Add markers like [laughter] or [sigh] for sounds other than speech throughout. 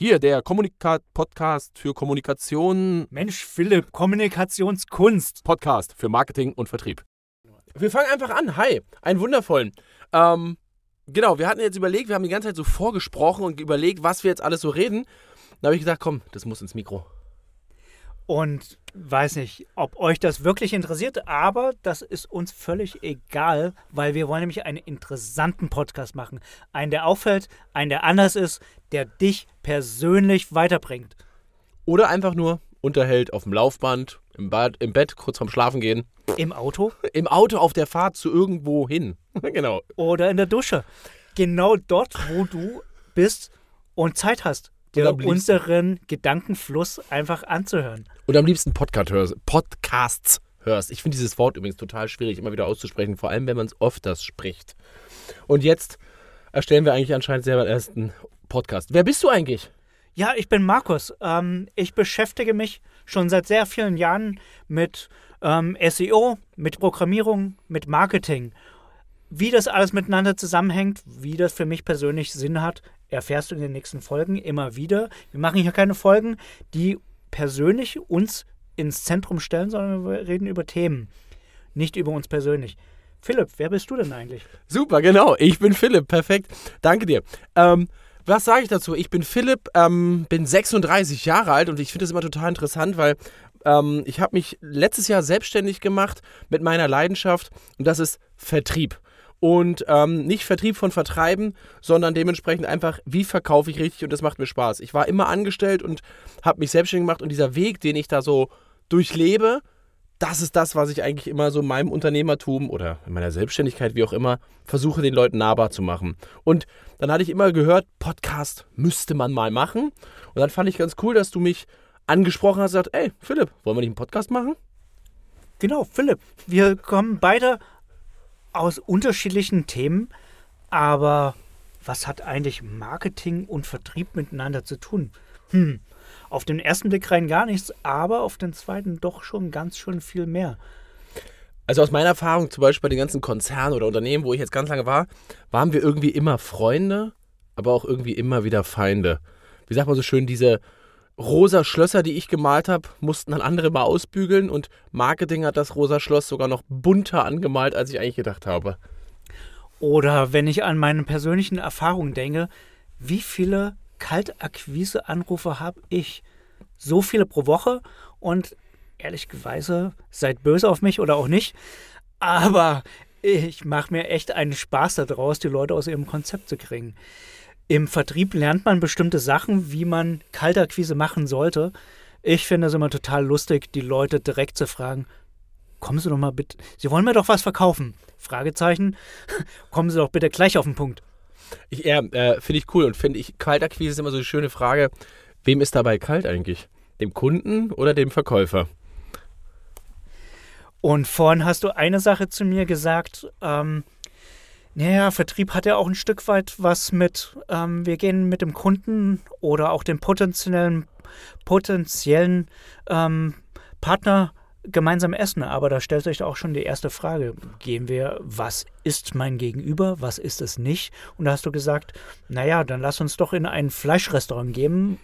Hier, der Kommunikat-Podcast für Kommunikation. Mensch, Philipp, Kommunikationskunst. Podcast für Marketing und Vertrieb. Wir fangen einfach an. Hi, einen wundervollen. Ähm, genau, wir hatten jetzt überlegt, wir haben die ganze Zeit so vorgesprochen und überlegt, was wir jetzt alles so reden. Da habe ich gesagt, komm, das muss ins Mikro. Und weiß nicht, ob euch das wirklich interessiert, aber das ist uns völlig egal, weil wir wollen nämlich einen interessanten Podcast machen. Einen, der auffällt, einen, der anders ist, der dich persönlich weiterbringt. Oder einfach nur unterhält auf dem Laufband, im, Bad, im Bett, kurz vorm Schlafen gehen. Im Auto? [laughs] Im Auto auf der Fahrt zu irgendwo hin. [laughs] genau. Oder in der Dusche. Genau dort, wo du bist und Zeit hast dir unseren Gedankenfluss einfach anzuhören. Und am liebsten Podcast hörst, Podcasts hörst. Ich finde dieses Wort übrigens total schwierig, immer wieder auszusprechen, vor allem wenn man es öfters spricht. Und jetzt erstellen wir eigentlich anscheinend selber den ersten Podcast. Wer bist du eigentlich? Ja, ich bin Markus. Ähm, ich beschäftige mich schon seit sehr vielen Jahren mit ähm, SEO, mit Programmierung, mit Marketing. Wie das alles miteinander zusammenhängt, wie das für mich persönlich Sinn hat, erfährst du in den nächsten Folgen immer wieder. Wir machen hier keine Folgen, die persönlich uns ins Zentrum stellen, sondern wir reden über Themen, nicht über uns persönlich. Philipp, wer bist du denn eigentlich? Super, genau. Ich bin Philipp. Perfekt. Danke dir. Ähm, was sage ich dazu? Ich bin Philipp, ähm, bin 36 Jahre alt und ich finde das immer total interessant, weil ähm, ich habe mich letztes Jahr selbstständig gemacht mit meiner Leidenschaft und das ist Vertrieb und ähm, nicht Vertrieb von Vertreiben, sondern dementsprechend einfach, wie verkaufe ich richtig und das macht mir Spaß. Ich war immer angestellt und habe mich selbstständig gemacht und dieser Weg, den ich da so durchlebe, das ist das, was ich eigentlich immer so in meinem Unternehmertum oder in meiner Selbstständigkeit, wie auch immer, versuche den Leuten nahbar zu machen. Und dann hatte ich immer gehört, Podcast müsste man mal machen. Und dann fand ich ganz cool, dass du mich angesprochen hast und gesagt, ey, Philipp, wollen wir nicht einen Podcast machen? Genau, Philipp, wir kommen beide aus unterschiedlichen Themen, aber was hat eigentlich Marketing und Vertrieb miteinander zu tun? Hm, auf den ersten Blick rein gar nichts, aber auf den zweiten doch schon ganz schön viel mehr. Also aus meiner Erfahrung, zum Beispiel bei den ganzen Konzernen oder Unternehmen, wo ich jetzt ganz lange war, waren wir irgendwie immer Freunde, aber auch irgendwie immer wieder Feinde. Wie sagt man so schön, diese rosa Schlösser, die ich gemalt habe, mussten dann andere mal ausbügeln und Marketing hat das rosa Schloss sogar noch bunter angemalt, als ich eigentlich gedacht habe. Oder wenn ich an meine persönlichen Erfahrungen denke, wie viele Kaltakquise-Anrufe habe ich? So viele pro Woche und ehrlicherweise, seid böse auf mich oder auch nicht, aber ich mache mir echt einen Spaß daraus, die Leute aus ihrem Konzept zu kriegen. Im Vertrieb lernt man bestimmte Sachen, wie man Kaltakquise machen sollte. Ich finde es immer total lustig, die Leute direkt zu fragen, kommen Sie doch mal bitte, Sie wollen mir doch was verkaufen? Fragezeichen, [laughs] kommen Sie doch bitte gleich auf den Punkt. Ich, ja, äh, finde ich cool und finde ich, Kaltakquise ist immer so eine schöne Frage, wem ist dabei kalt eigentlich? Dem Kunden oder dem Verkäufer? Und vorhin hast du eine Sache zu mir gesagt, ähm, naja, Vertrieb hat ja auch ein Stück weit was mit, ähm, wir gehen mit dem Kunden oder auch dem potenziellen, potenziellen ähm, Partner gemeinsam essen. Aber da stellt sich auch schon die erste Frage. Gehen wir, was ist mein Gegenüber, was ist es nicht? Und da hast du gesagt, naja, dann lass uns doch in ein Fleischrestaurant gehen.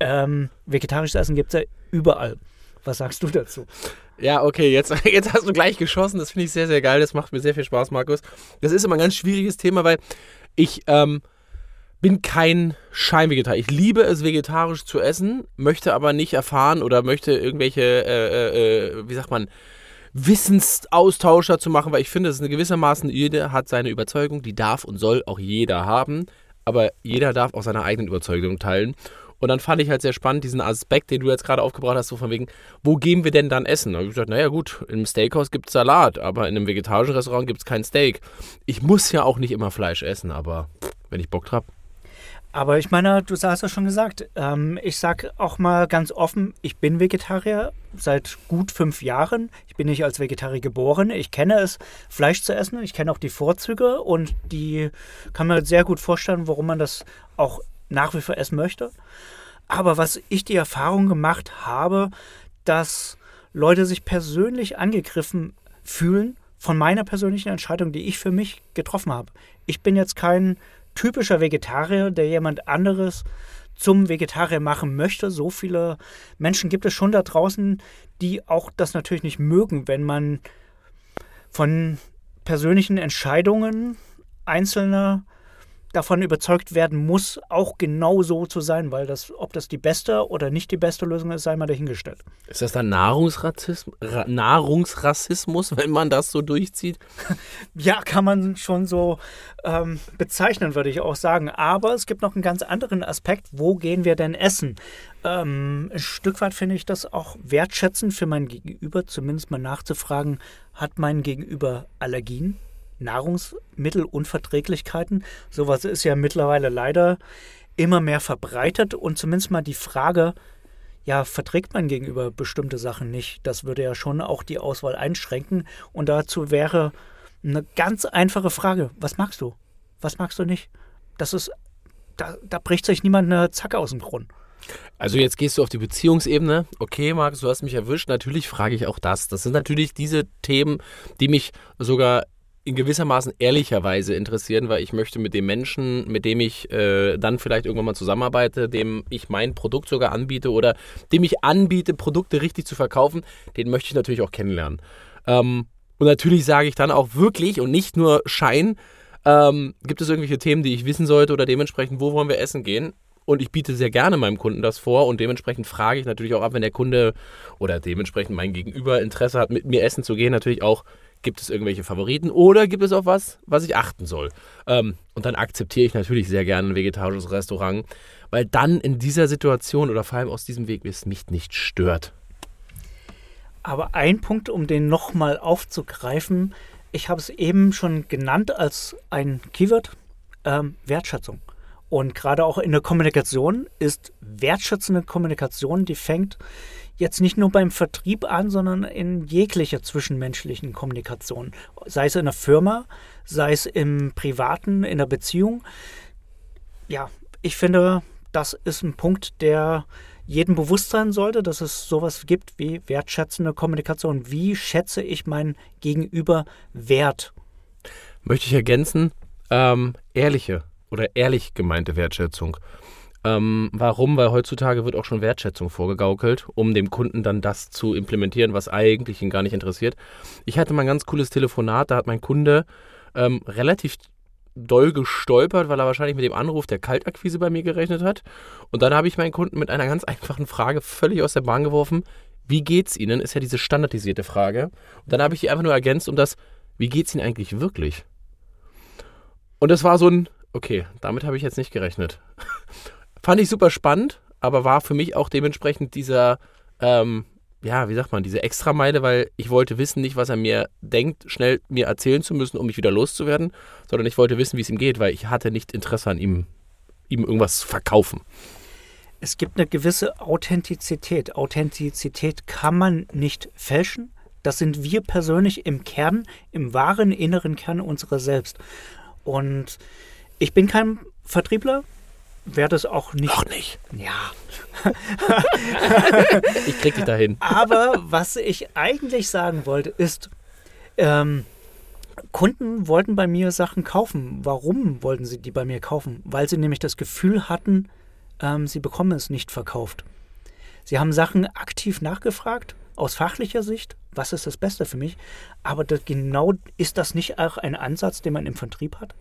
Ähm, vegetarisches Essen gibt es ja überall. Was sagst du dazu? Ja, okay, jetzt, [laughs] jetzt hast du gleich geschossen. Das finde ich sehr, sehr geil. Das macht mir sehr viel Spaß, Markus. Das ist immer ein ganz schwieriges Thema, weil ich ähm, bin kein Scheinvegetarier. Ich liebe es, vegetarisch zu essen, möchte aber nicht erfahren oder möchte irgendwelche, äh, äh, äh wie sagt man, Wissensaustauscher zu machen, weil ich finde, das ist eine gewissermaßen, jeder hat seine Überzeugung, die darf und soll auch jeder haben, aber jeder darf auch seine eigenen Überzeugungen teilen. Und dann fand ich halt sehr spannend diesen Aspekt, den du jetzt gerade aufgebracht hast, so von wegen, wo gehen wir denn dann essen? Da habe ich gesagt, naja gut, im Steakhouse gibt es Salat, aber in einem vegetarischen Restaurant gibt es kein Steak. Ich muss ja auch nicht immer Fleisch essen, aber wenn ich Bock drauf. Aber ich meine, du hast ja schon gesagt, ähm, ich sage auch mal ganz offen, ich bin Vegetarier seit gut fünf Jahren. Ich bin nicht als Vegetarier geboren. Ich kenne es, Fleisch zu essen. Ich kenne auch die Vorzüge und die kann man sehr gut vorstellen, warum man das auch nach wie vor essen möchte. Aber was ich die Erfahrung gemacht habe, dass Leute sich persönlich angegriffen fühlen von meiner persönlichen Entscheidung, die ich für mich getroffen habe. Ich bin jetzt kein typischer Vegetarier, der jemand anderes zum Vegetarier machen möchte. So viele Menschen gibt es schon da draußen, die auch das natürlich nicht mögen, wenn man von persönlichen Entscheidungen einzelner davon überzeugt werden muss, auch genau so zu sein, weil das, ob das die beste oder nicht die beste Lösung ist, sei mal dahingestellt. Ist das dann Nahrungsrassismus, Nahrungsrassismus [laughs] wenn man das so durchzieht? [laughs] ja, kann man schon so ähm, bezeichnen, würde ich auch sagen. Aber es gibt noch einen ganz anderen Aspekt. Wo gehen wir denn essen? Ähm, ein Stück weit finde ich das auch wertschätzend für mein Gegenüber, zumindest mal nachzufragen, hat mein Gegenüber Allergien? Nahrungsmittelunverträglichkeiten. Sowas ist ja mittlerweile leider immer mehr verbreitet und zumindest mal die Frage, ja, verträgt man gegenüber bestimmte Sachen nicht? Das würde ja schon auch die Auswahl einschränken. Und dazu wäre eine ganz einfache Frage: Was magst du? Was magst du nicht? Das ist, da, da bricht sich niemand eine Zacke aus dem Grund. Also jetzt gehst du auf die Beziehungsebene. Okay, Markus, du hast mich erwischt. Natürlich frage ich auch das. Das sind natürlich diese Themen, die mich sogar in gewissermaßen ehrlicherweise interessieren, weil ich möchte mit dem Menschen, mit dem ich äh, dann vielleicht irgendwann mal zusammenarbeite, dem ich mein Produkt sogar anbiete oder dem ich anbiete, Produkte richtig zu verkaufen, den möchte ich natürlich auch kennenlernen. Ähm, und natürlich sage ich dann auch wirklich und nicht nur Schein, ähm, gibt es irgendwelche Themen, die ich wissen sollte oder dementsprechend, wo wollen wir essen gehen? Und ich biete sehr gerne meinem Kunden das vor und dementsprechend frage ich natürlich auch ab, wenn der Kunde oder dementsprechend mein Gegenüber Interesse hat, mit mir essen zu gehen, natürlich auch, Gibt es irgendwelche Favoriten oder gibt es auf was, was ich achten soll? Ähm, und dann akzeptiere ich natürlich sehr gerne ein vegetarisches Restaurant, weil dann in dieser Situation oder vor allem aus diesem Weg es mich nicht stört. Aber ein Punkt, um den nochmal aufzugreifen, ich habe es eben schon genannt als ein Keyword, ähm, Wertschätzung. Und gerade auch in der Kommunikation ist wertschätzende Kommunikation, die fängt jetzt nicht nur beim Vertrieb an, sondern in jeglicher zwischenmenschlichen Kommunikation. Sei es in der Firma, sei es im Privaten, in der Beziehung. Ja, ich finde, das ist ein Punkt, der jedem bewusst sein sollte, dass es sowas gibt wie wertschätzende Kommunikation. Wie schätze ich mein Gegenüber wert? Möchte ich ergänzen, ähm, ehrliche oder ehrlich gemeinte Wertschätzung. Ähm, warum? Weil heutzutage wird auch schon Wertschätzung vorgegaukelt, um dem Kunden dann das zu implementieren, was eigentlich ihn gar nicht interessiert. Ich hatte mal ein ganz cooles Telefonat, da hat mein Kunde ähm, relativ doll gestolpert, weil er wahrscheinlich mit dem Anruf der Kaltakquise bei mir gerechnet hat. Und dann habe ich meinen Kunden mit einer ganz einfachen Frage völlig aus der Bahn geworfen. Wie geht's Ihnen? Ist ja diese standardisierte Frage. Und dann habe ich die einfach nur ergänzt um das, wie geht's Ihnen eigentlich wirklich? Und das war so ein, okay, damit habe ich jetzt nicht gerechnet. Fand ich super spannend, aber war für mich auch dementsprechend dieser, ähm, ja, wie sagt man, diese Extrameile, weil ich wollte wissen, nicht, was er mir denkt, schnell mir erzählen zu müssen, um mich wieder loszuwerden, sondern ich wollte wissen, wie es ihm geht, weil ich hatte nicht Interesse an ihm, ihm irgendwas zu verkaufen. Es gibt eine gewisse Authentizität. Authentizität kann man nicht fälschen. Das sind wir persönlich im Kern, im wahren inneren Kern unserer selbst. Und ich bin kein Vertriebler, werde es auch nicht. Noch nicht. Ja. [laughs] ich krieg dich dahin. Aber was ich eigentlich sagen wollte, ist, ähm, Kunden wollten bei mir Sachen kaufen. Warum wollten sie die bei mir kaufen? Weil sie nämlich das Gefühl hatten, ähm, sie bekommen es nicht verkauft. Sie haben Sachen aktiv nachgefragt, aus fachlicher Sicht, was ist das Beste für mich, aber das, genau ist das nicht auch ein Ansatz, den man im Vertrieb hat?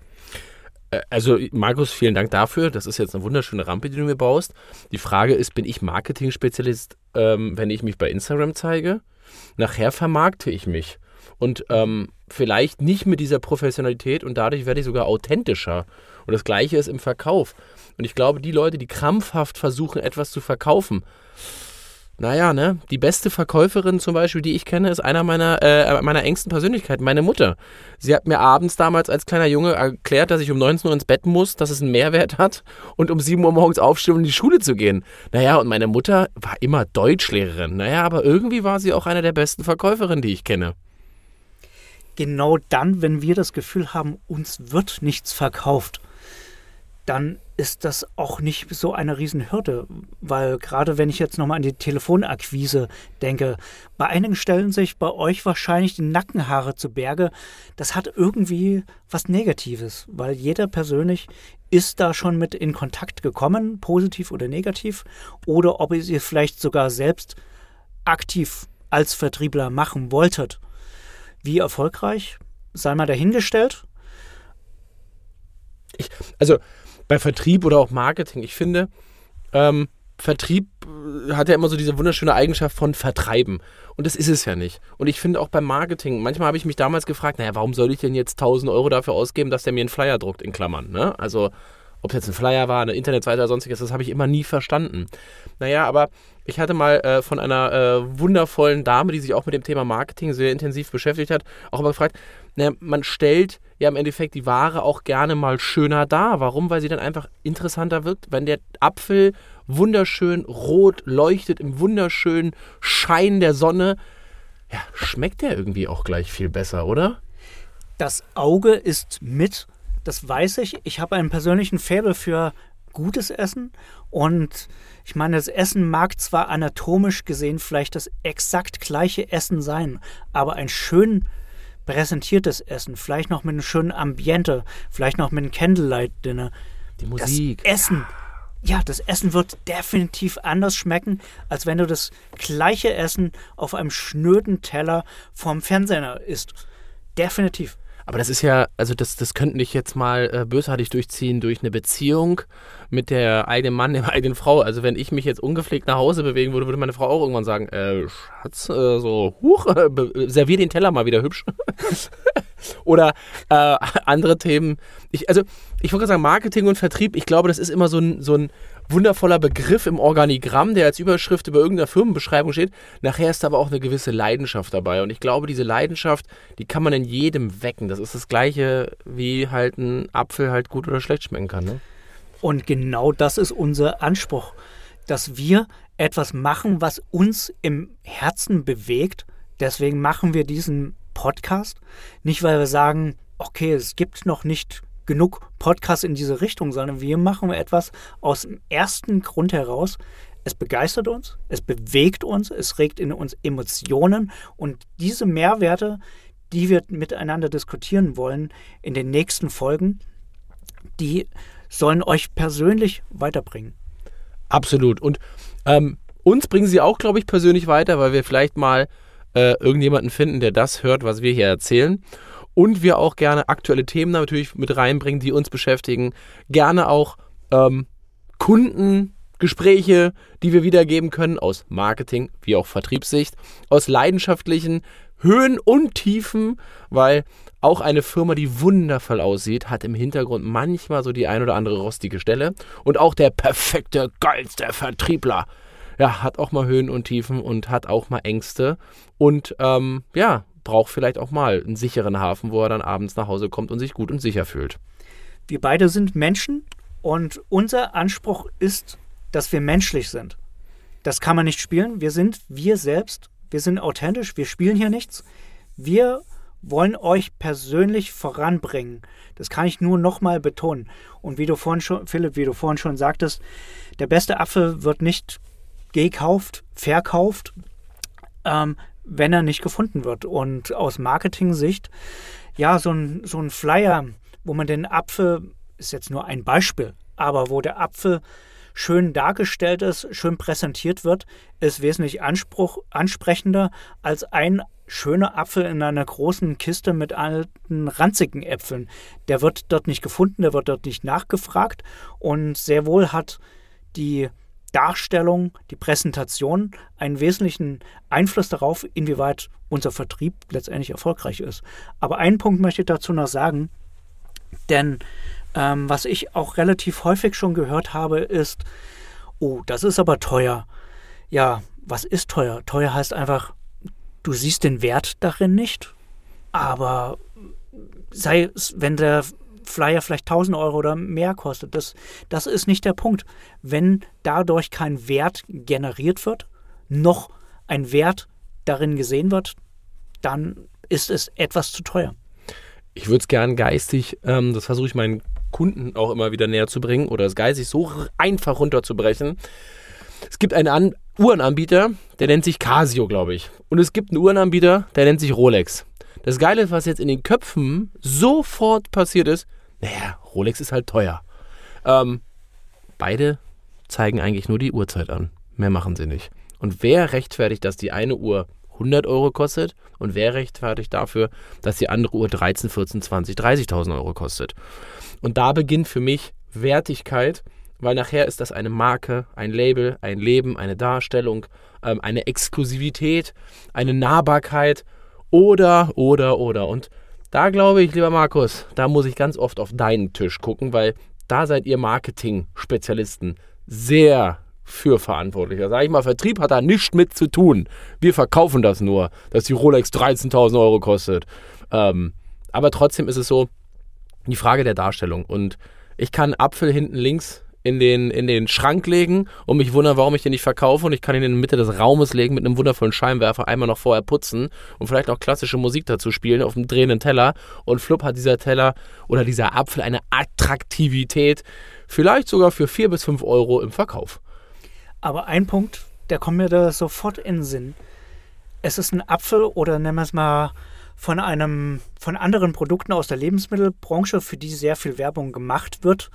Äh, also, Markus, vielen Dank dafür. Das ist jetzt eine wunderschöne Rampe, die du mir baust. Die Frage ist, bin ich Marketing-Spezialist, ähm, wenn ich mich bei Instagram zeige? Nachher vermarkte ich mich. Und ähm, vielleicht nicht mit dieser Professionalität und dadurch werde ich sogar authentischer. Und das Gleiche ist im Verkauf. Und ich glaube, die Leute, die krampfhaft versuchen, etwas zu verkaufen, naja, ne? Die beste Verkäuferin zum Beispiel, die ich kenne, ist einer meiner, äh, meiner engsten Persönlichkeiten, meine Mutter. Sie hat mir abends damals als kleiner Junge erklärt, dass ich um 19 Uhr ins Bett muss, dass es einen Mehrwert hat und um 7 Uhr morgens aufstehen, um in die Schule zu gehen. Naja, und meine Mutter war immer Deutschlehrerin. Naja, aber irgendwie war sie auch eine der besten Verkäuferinnen, die ich kenne. Genau dann, wenn wir das Gefühl haben, uns wird nichts verkauft, dann ist das auch nicht so eine Riesenhürde, weil gerade wenn ich jetzt nochmal an die Telefonakquise denke, bei einigen stellen sich bei euch wahrscheinlich die Nackenhaare zu Berge. Das hat irgendwie was Negatives, weil jeder persönlich ist da schon mit in Kontakt gekommen, positiv oder negativ, oder ob ihr es vielleicht sogar selbst aktiv als Vertriebler machen wolltet. Wie erfolgreich? Sei mal dahingestellt. Ich, also bei Vertrieb oder auch Marketing, ich finde, ähm, Vertrieb äh, hat ja immer so diese wunderschöne Eigenschaft von vertreiben. Und das ist es ja nicht. Und ich finde auch beim Marketing, manchmal habe ich mich damals gefragt, naja, warum soll ich denn jetzt 1000 Euro dafür ausgeben, dass der mir einen Flyer druckt, in Klammern. Ne? Also, ob es jetzt ein Flyer war, eine Internetseite oder sonstiges, das habe ich immer nie verstanden. Naja, aber ich hatte mal äh, von einer äh, wundervollen Dame, die sich auch mit dem Thema Marketing sehr intensiv beschäftigt hat, auch immer gefragt, na, man stellt ja im Endeffekt die Ware auch gerne mal schöner dar. Warum? Weil sie dann einfach interessanter wirkt. Wenn der Apfel wunderschön rot leuchtet im wunderschönen Schein der Sonne, ja, schmeckt der irgendwie auch gleich viel besser, oder? Das Auge ist mit, das weiß ich. Ich habe einen persönlichen Faible für gutes Essen und ich meine, das Essen mag zwar anatomisch gesehen vielleicht das exakt gleiche Essen sein, aber ein schön präsentiertes Essen, vielleicht noch mit einem schönen Ambiente, vielleicht noch mit einem Candlelight-Dinner. Die Musik. Das Essen. Ja. das Essen wird definitiv anders schmecken, als wenn du das gleiche Essen auf einem schnöden Teller vom Fernseher isst. Definitiv. Aber das ist ja, also das, das könnte ich jetzt mal äh, bösartig durchziehen durch eine Beziehung mit der eigenen Mann, [laughs] der eigenen Frau. Also wenn ich mich jetzt ungepflegt nach Hause bewegen würde, würde meine Frau auch irgendwann sagen, äh, Schatz, äh, so, huch, [laughs] äh, servier den Teller mal wieder hübsch. [laughs] Oder äh, andere Themen. Ich, also, ich gerade sagen, Marketing und Vertrieb, ich glaube, das ist immer so ein, so ein wundervoller Begriff im Organigramm, der als Überschrift über irgendeiner Firmenbeschreibung steht. Nachher ist aber auch eine gewisse Leidenschaft dabei. Und ich glaube, diese Leidenschaft, die kann man in jedem wecken. Das ist das Gleiche, wie halt ein Apfel halt gut oder schlecht schmecken kann. Ne? Und genau das ist unser Anspruch, dass wir etwas machen, was uns im Herzen bewegt. Deswegen machen wir diesen Podcast. Nicht, weil wir sagen, okay, es gibt noch nicht genug Podcasts in diese Richtung, sondern wir machen etwas aus dem ersten Grund heraus. Es begeistert uns, es bewegt uns, es regt in uns Emotionen und diese Mehrwerte, die wir miteinander diskutieren wollen in den nächsten Folgen, die sollen euch persönlich weiterbringen. Absolut. Und ähm, uns bringen sie auch, glaube ich, persönlich weiter, weil wir vielleicht mal äh, irgendjemanden finden, der das hört, was wir hier erzählen und wir auch gerne aktuelle Themen natürlich mit reinbringen, die uns beschäftigen. Gerne auch ähm, Kundengespräche, die wir wiedergeben können aus Marketing wie auch Vertriebssicht, aus leidenschaftlichen Höhen und Tiefen, weil auch eine Firma, die wundervoll aussieht, hat im Hintergrund manchmal so die ein oder andere rostige Stelle. Und auch der perfekte, geilste Vertriebler, ja, hat auch mal Höhen und Tiefen und hat auch mal Ängste. Und ähm, ja, braucht vielleicht auch mal einen sicheren Hafen, wo er dann abends nach Hause kommt und sich gut und sicher fühlt. Wir beide sind Menschen und unser Anspruch ist, dass wir menschlich sind. Das kann man nicht spielen. Wir sind wir selbst. Wir sind authentisch. Wir spielen hier nichts. Wir wollen euch persönlich voranbringen. Das kann ich nur nochmal betonen. Und wie du vorhin schon, Philipp, wie du vorhin schon sagtest, der beste Apfel wird nicht gekauft, verkauft. Ähm, wenn er nicht gefunden wird. Und aus Marketing-Sicht, ja, so ein, so ein Flyer, wo man den Apfel, ist jetzt nur ein Beispiel, aber wo der Apfel schön dargestellt ist, schön präsentiert wird, ist wesentlich Anspruch, ansprechender als ein schöner Apfel in einer großen Kiste mit alten, ranzigen Äpfeln. Der wird dort nicht gefunden, der wird dort nicht nachgefragt und sehr wohl hat die Darstellung, die Präsentation einen wesentlichen Einfluss darauf, inwieweit unser Vertrieb letztendlich erfolgreich ist. Aber einen Punkt möchte ich dazu noch sagen, denn ähm, was ich auch relativ häufig schon gehört habe, ist, oh, das ist aber teuer. Ja, was ist teuer? Teuer heißt einfach, du siehst den Wert darin nicht, aber sei es, wenn der Flyer vielleicht 1000 Euro oder mehr kostet. Das, das ist nicht der Punkt. Wenn dadurch kein Wert generiert wird, noch ein Wert darin gesehen wird, dann ist es etwas zu teuer. Ich würde es gern geistig, ähm, das versuche ich meinen Kunden auch immer wieder näher zu bringen oder das geistig so einfach runterzubrechen. Es gibt einen An Uhrenanbieter, der nennt sich Casio, glaube ich. Und es gibt einen Uhrenanbieter, der nennt sich Rolex. Das Geile, was jetzt in den Köpfen sofort passiert ist, naja, Rolex ist halt teuer. Ähm, beide zeigen eigentlich nur die Uhrzeit an. Mehr machen sie nicht. Und wer rechtfertigt, dass die eine Uhr 100 Euro kostet und wer rechtfertigt dafür, dass die andere Uhr 13, 14, 20, 30.000 Euro kostet? Und da beginnt für mich Wertigkeit, weil nachher ist das eine Marke, ein Label, ein Leben, eine Darstellung, ähm, eine Exklusivität, eine Nahbarkeit oder, oder, oder. Und da glaube ich, lieber Markus, da muss ich ganz oft auf deinen Tisch gucken, weil da seid ihr Marketing-Spezialisten sehr für verantwortlich. Da sage ich mal, Vertrieb hat da nichts mit zu tun. Wir verkaufen das nur, dass die Rolex 13.000 Euro kostet. Ähm, aber trotzdem ist es so, die Frage der Darstellung. Und ich kann Apfel hinten links in den, in den Schrank legen und mich wundern, warum ich den nicht verkaufe. Und ich kann ihn in die Mitte des Raumes legen mit einem wundervollen Scheinwerfer, einmal noch vorher putzen und vielleicht noch klassische Musik dazu spielen auf dem drehenden Teller. Und flupp hat dieser Teller oder dieser Apfel eine Attraktivität, vielleicht sogar für 4 bis 5 Euro im Verkauf. Aber ein Punkt, der kommt mir da sofort in den Sinn. Es ist ein Apfel oder nennen wir es mal von einem von anderen Produkten aus der Lebensmittelbranche, für die sehr viel Werbung gemacht wird,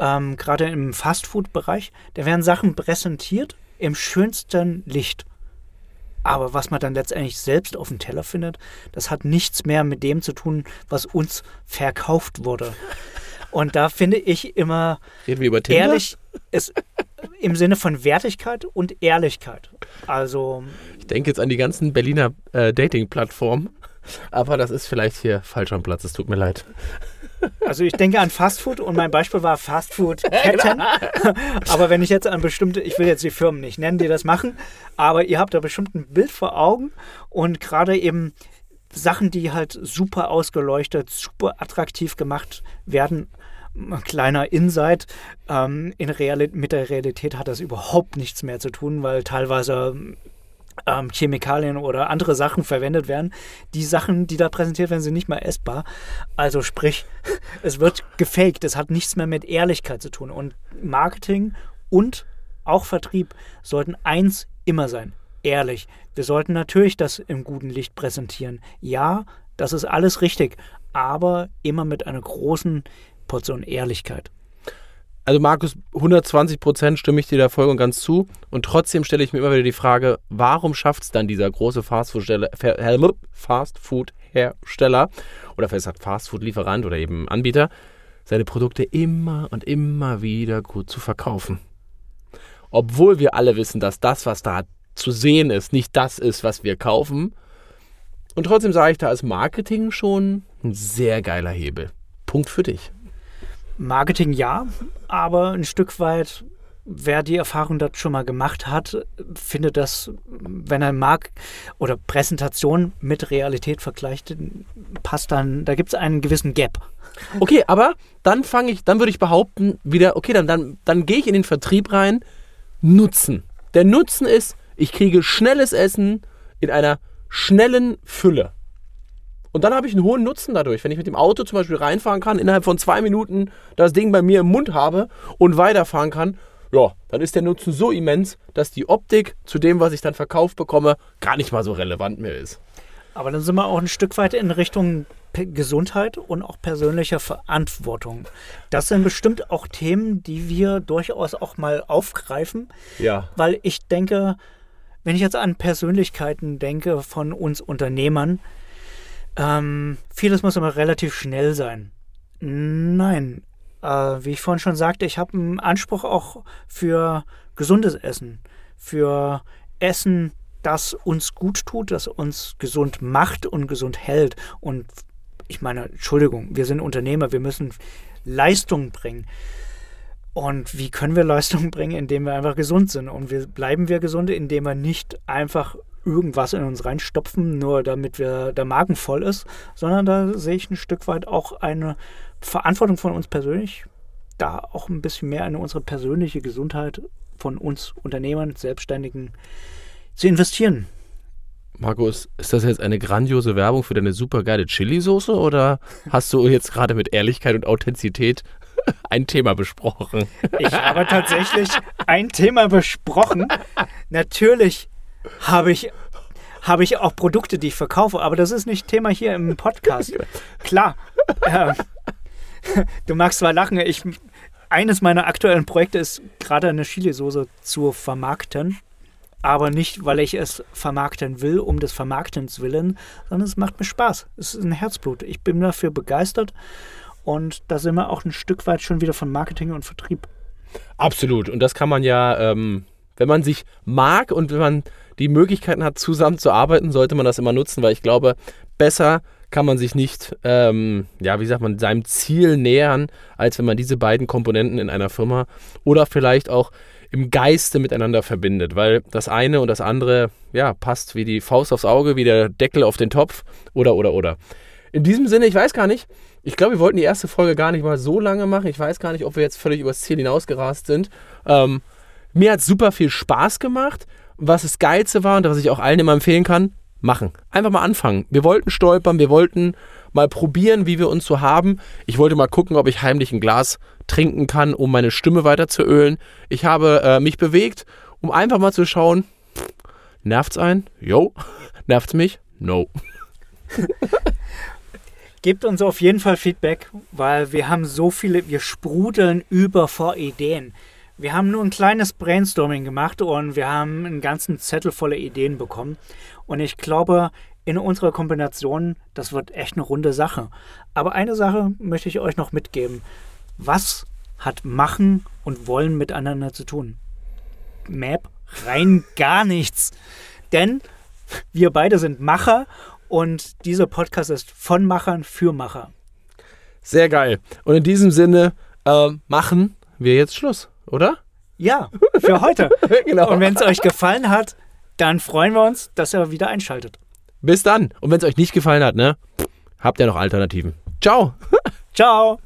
ähm, gerade im Fastfood-Bereich. Da werden Sachen präsentiert im schönsten Licht. Aber was man dann letztendlich selbst auf dem Teller findet, das hat nichts mehr mit dem zu tun, was uns verkauft wurde. Und da finde ich immer Reden wir über Tinder? ehrlich, es, im Sinne von Wertigkeit und Ehrlichkeit. Also Ich denke jetzt an die ganzen Berliner äh, Dating-Plattformen. Aber das ist vielleicht hier falsch am Platz. Es tut mir leid. Also ich denke an Fastfood und mein Beispiel war Fastfood-Ketten. [laughs] aber wenn ich jetzt an bestimmte, ich will jetzt die Firmen nicht nennen, die das machen, aber ihr habt da bestimmt ein Bild vor Augen und gerade eben Sachen, die halt super ausgeleuchtet, super attraktiv gemacht werden. Ein kleiner Insight, ähm, in Reali mit der Realität hat das überhaupt nichts mehr zu tun, weil teilweise ähm, Chemikalien oder andere Sachen verwendet werden. Die Sachen, die da präsentiert werden, sind nicht mal essbar. Also sprich, [laughs] es wird gefaked. Es hat nichts mehr mit Ehrlichkeit zu tun. Und Marketing und auch Vertrieb sollten eins immer sein. Ehrlich. Wir sollten natürlich das im guten Licht präsentieren. Ja, das ist alles richtig. Aber immer mit einer großen Portion Ehrlichkeit. Also Markus, 120 Prozent stimme ich dir da voll und ganz zu. Und trotzdem stelle ich mir immer wieder die Frage, warum schafft es dann dieser große Fastfood-Hersteller Fastfood oder vielleicht Fastfood-Lieferant oder eben Anbieter, seine Produkte immer und immer wieder gut zu verkaufen? Obwohl wir alle wissen, dass das, was da zu sehen ist, nicht das ist, was wir kaufen. Und trotzdem sage ich, da ist Marketing schon ein sehr geiler Hebel. Punkt für dich. Marketing ja, aber ein Stück weit, wer die Erfahrung dort schon mal gemacht hat, findet das, wenn er mag oder Präsentation mit Realität vergleicht, passt dann, da gibt es einen gewissen Gap. Okay, aber dann fange ich, dann würde ich behaupten, wieder, okay, dann, dann, dann gehe ich in den Vertrieb rein, Nutzen. Der Nutzen ist, ich kriege schnelles Essen in einer schnellen Fülle. Und dann habe ich einen hohen Nutzen dadurch. Wenn ich mit dem Auto zum Beispiel reinfahren kann, innerhalb von zwei Minuten das Ding bei mir im Mund habe und weiterfahren kann, ja, dann ist der Nutzen so immens, dass die Optik zu dem, was ich dann verkauft bekomme, gar nicht mal so relevant mehr ist. Aber dann sind wir auch ein Stück weit in Richtung Gesundheit und auch persönlicher Verantwortung. Das sind bestimmt auch Themen, die wir durchaus auch mal aufgreifen. Ja. Weil ich denke, wenn ich jetzt an Persönlichkeiten denke von uns Unternehmern, ähm, vieles muss immer relativ schnell sein. Nein, äh, wie ich vorhin schon sagte, ich habe einen Anspruch auch für gesundes Essen, für Essen, das uns gut tut, das uns gesund macht und gesund hält. Und ich meine, Entschuldigung, wir sind Unternehmer, wir müssen Leistung bringen. Und wie können wir [laughs] Leistung bringen, indem wir einfach gesund sind? Und wir bleiben wir gesund, indem wir nicht einfach irgendwas in uns reinstopfen, nur damit wir, der Magen voll ist, sondern da sehe ich ein Stück weit auch eine Verantwortung von uns persönlich, da auch ein bisschen mehr in unsere persönliche Gesundheit von uns Unternehmern, Selbstständigen zu investieren. Markus, ist das jetzt eine grandiose Werbung für deine super geile Chili-Soße oder hast du jetzt gerade mit Ehrlichkeit und Authentizität [laughs] ein Thema besprochen. Ich habe tatsächlich ein Thema besprochen. Natürlich habe ich, habe ich auch Produkte, die ich verkaufe, aber das ist nicht Thema hier im Podcast. [laughs] Klar. Äh, du magst zwar lachen, ich, eines meiner aktuellen Projekte ist gerade eine Chili-Soße zu vermarkten. Aber nicht, weil ich es vermarkten will, um des Vermarktens willen, sondern es macht mir Spaß. Es ist ein Herzblut. Ich bin dafür begeistert und da sind wir auch ein Stück weit schon wieder von Marketing und Vertrieb. Absolut. Und das kann man ja, ähm, wenn man sich mag und wenn man die Möglichkeiten hat, zusammenzuarbeiten, sollte man das immer nutzen, weil ich glaube, besser kann man sich nicht, ähm, ja, wie sagt man, seinem Ziel nähern, als wenn man diese beiden Komponenten in einer Firma oder vielleicht auch im Geiste miteinander verbindet, weil das eine und das andere, ja, passt wie die Faust aufs Auge, wie der Deckel auf den Topf oder, oder, oder. In diesem Sinne, ich weiß gar nicht, ich glaube, wir wollten die erste Folge gar nicht mal so lange machen. Ich weiß gar nicht, ob wir jetzt völlig übers Ziel hinausgerast sind. Ähm, mir hat super viel Spaß gemacht. Was das Geilste war und was ich auch allen immer empfehlen kann, machen. Einfach mal anfangen. Wir wollten stolpern, wir wollten mal probieren, wie wir uns so haben. Ich wollte mal gucken, ob ich heimlich ein Glas trinken kann, um meine Stimme weiter zu ölen. Ich habe äh, mich bewegt, um einfach mal zu schauen, nervt's ein? Jo. [laughs] Nervt's mich? No. [laughs] Gebt uns auf jeden Fall Feedback, weil wir haben so viele, wir sprudeln über vor Ideen. Wir haben nur ein kleines Brainstorming gemacht und wir haben einen ganzen Zettel voller Ideen bekommen. Und ich glaube, in unserer Kombination, das wird echt eine runde Sache. Aber eine Sache möchte ich euch noch mitgeben. Was hat Machen und Wollen miteinander zu tun? Map rein gar nichts. Denn wir beide sind Macher und dieser Podcast ist von Machern für Macher. Sehr geil. Und in diesem Sinne äh, machen wir jetzt Schluss oder? Ja, für heute. [laughs] genau. Und wenn es euch gefallen hat, dann freuen wir uns, dass ihr wieder einschaltet. Bis dann. Und wenn es euch nicht gefallen hat, ne, habt ihr noch Alternativen. Ciao. [laughs] Ciao.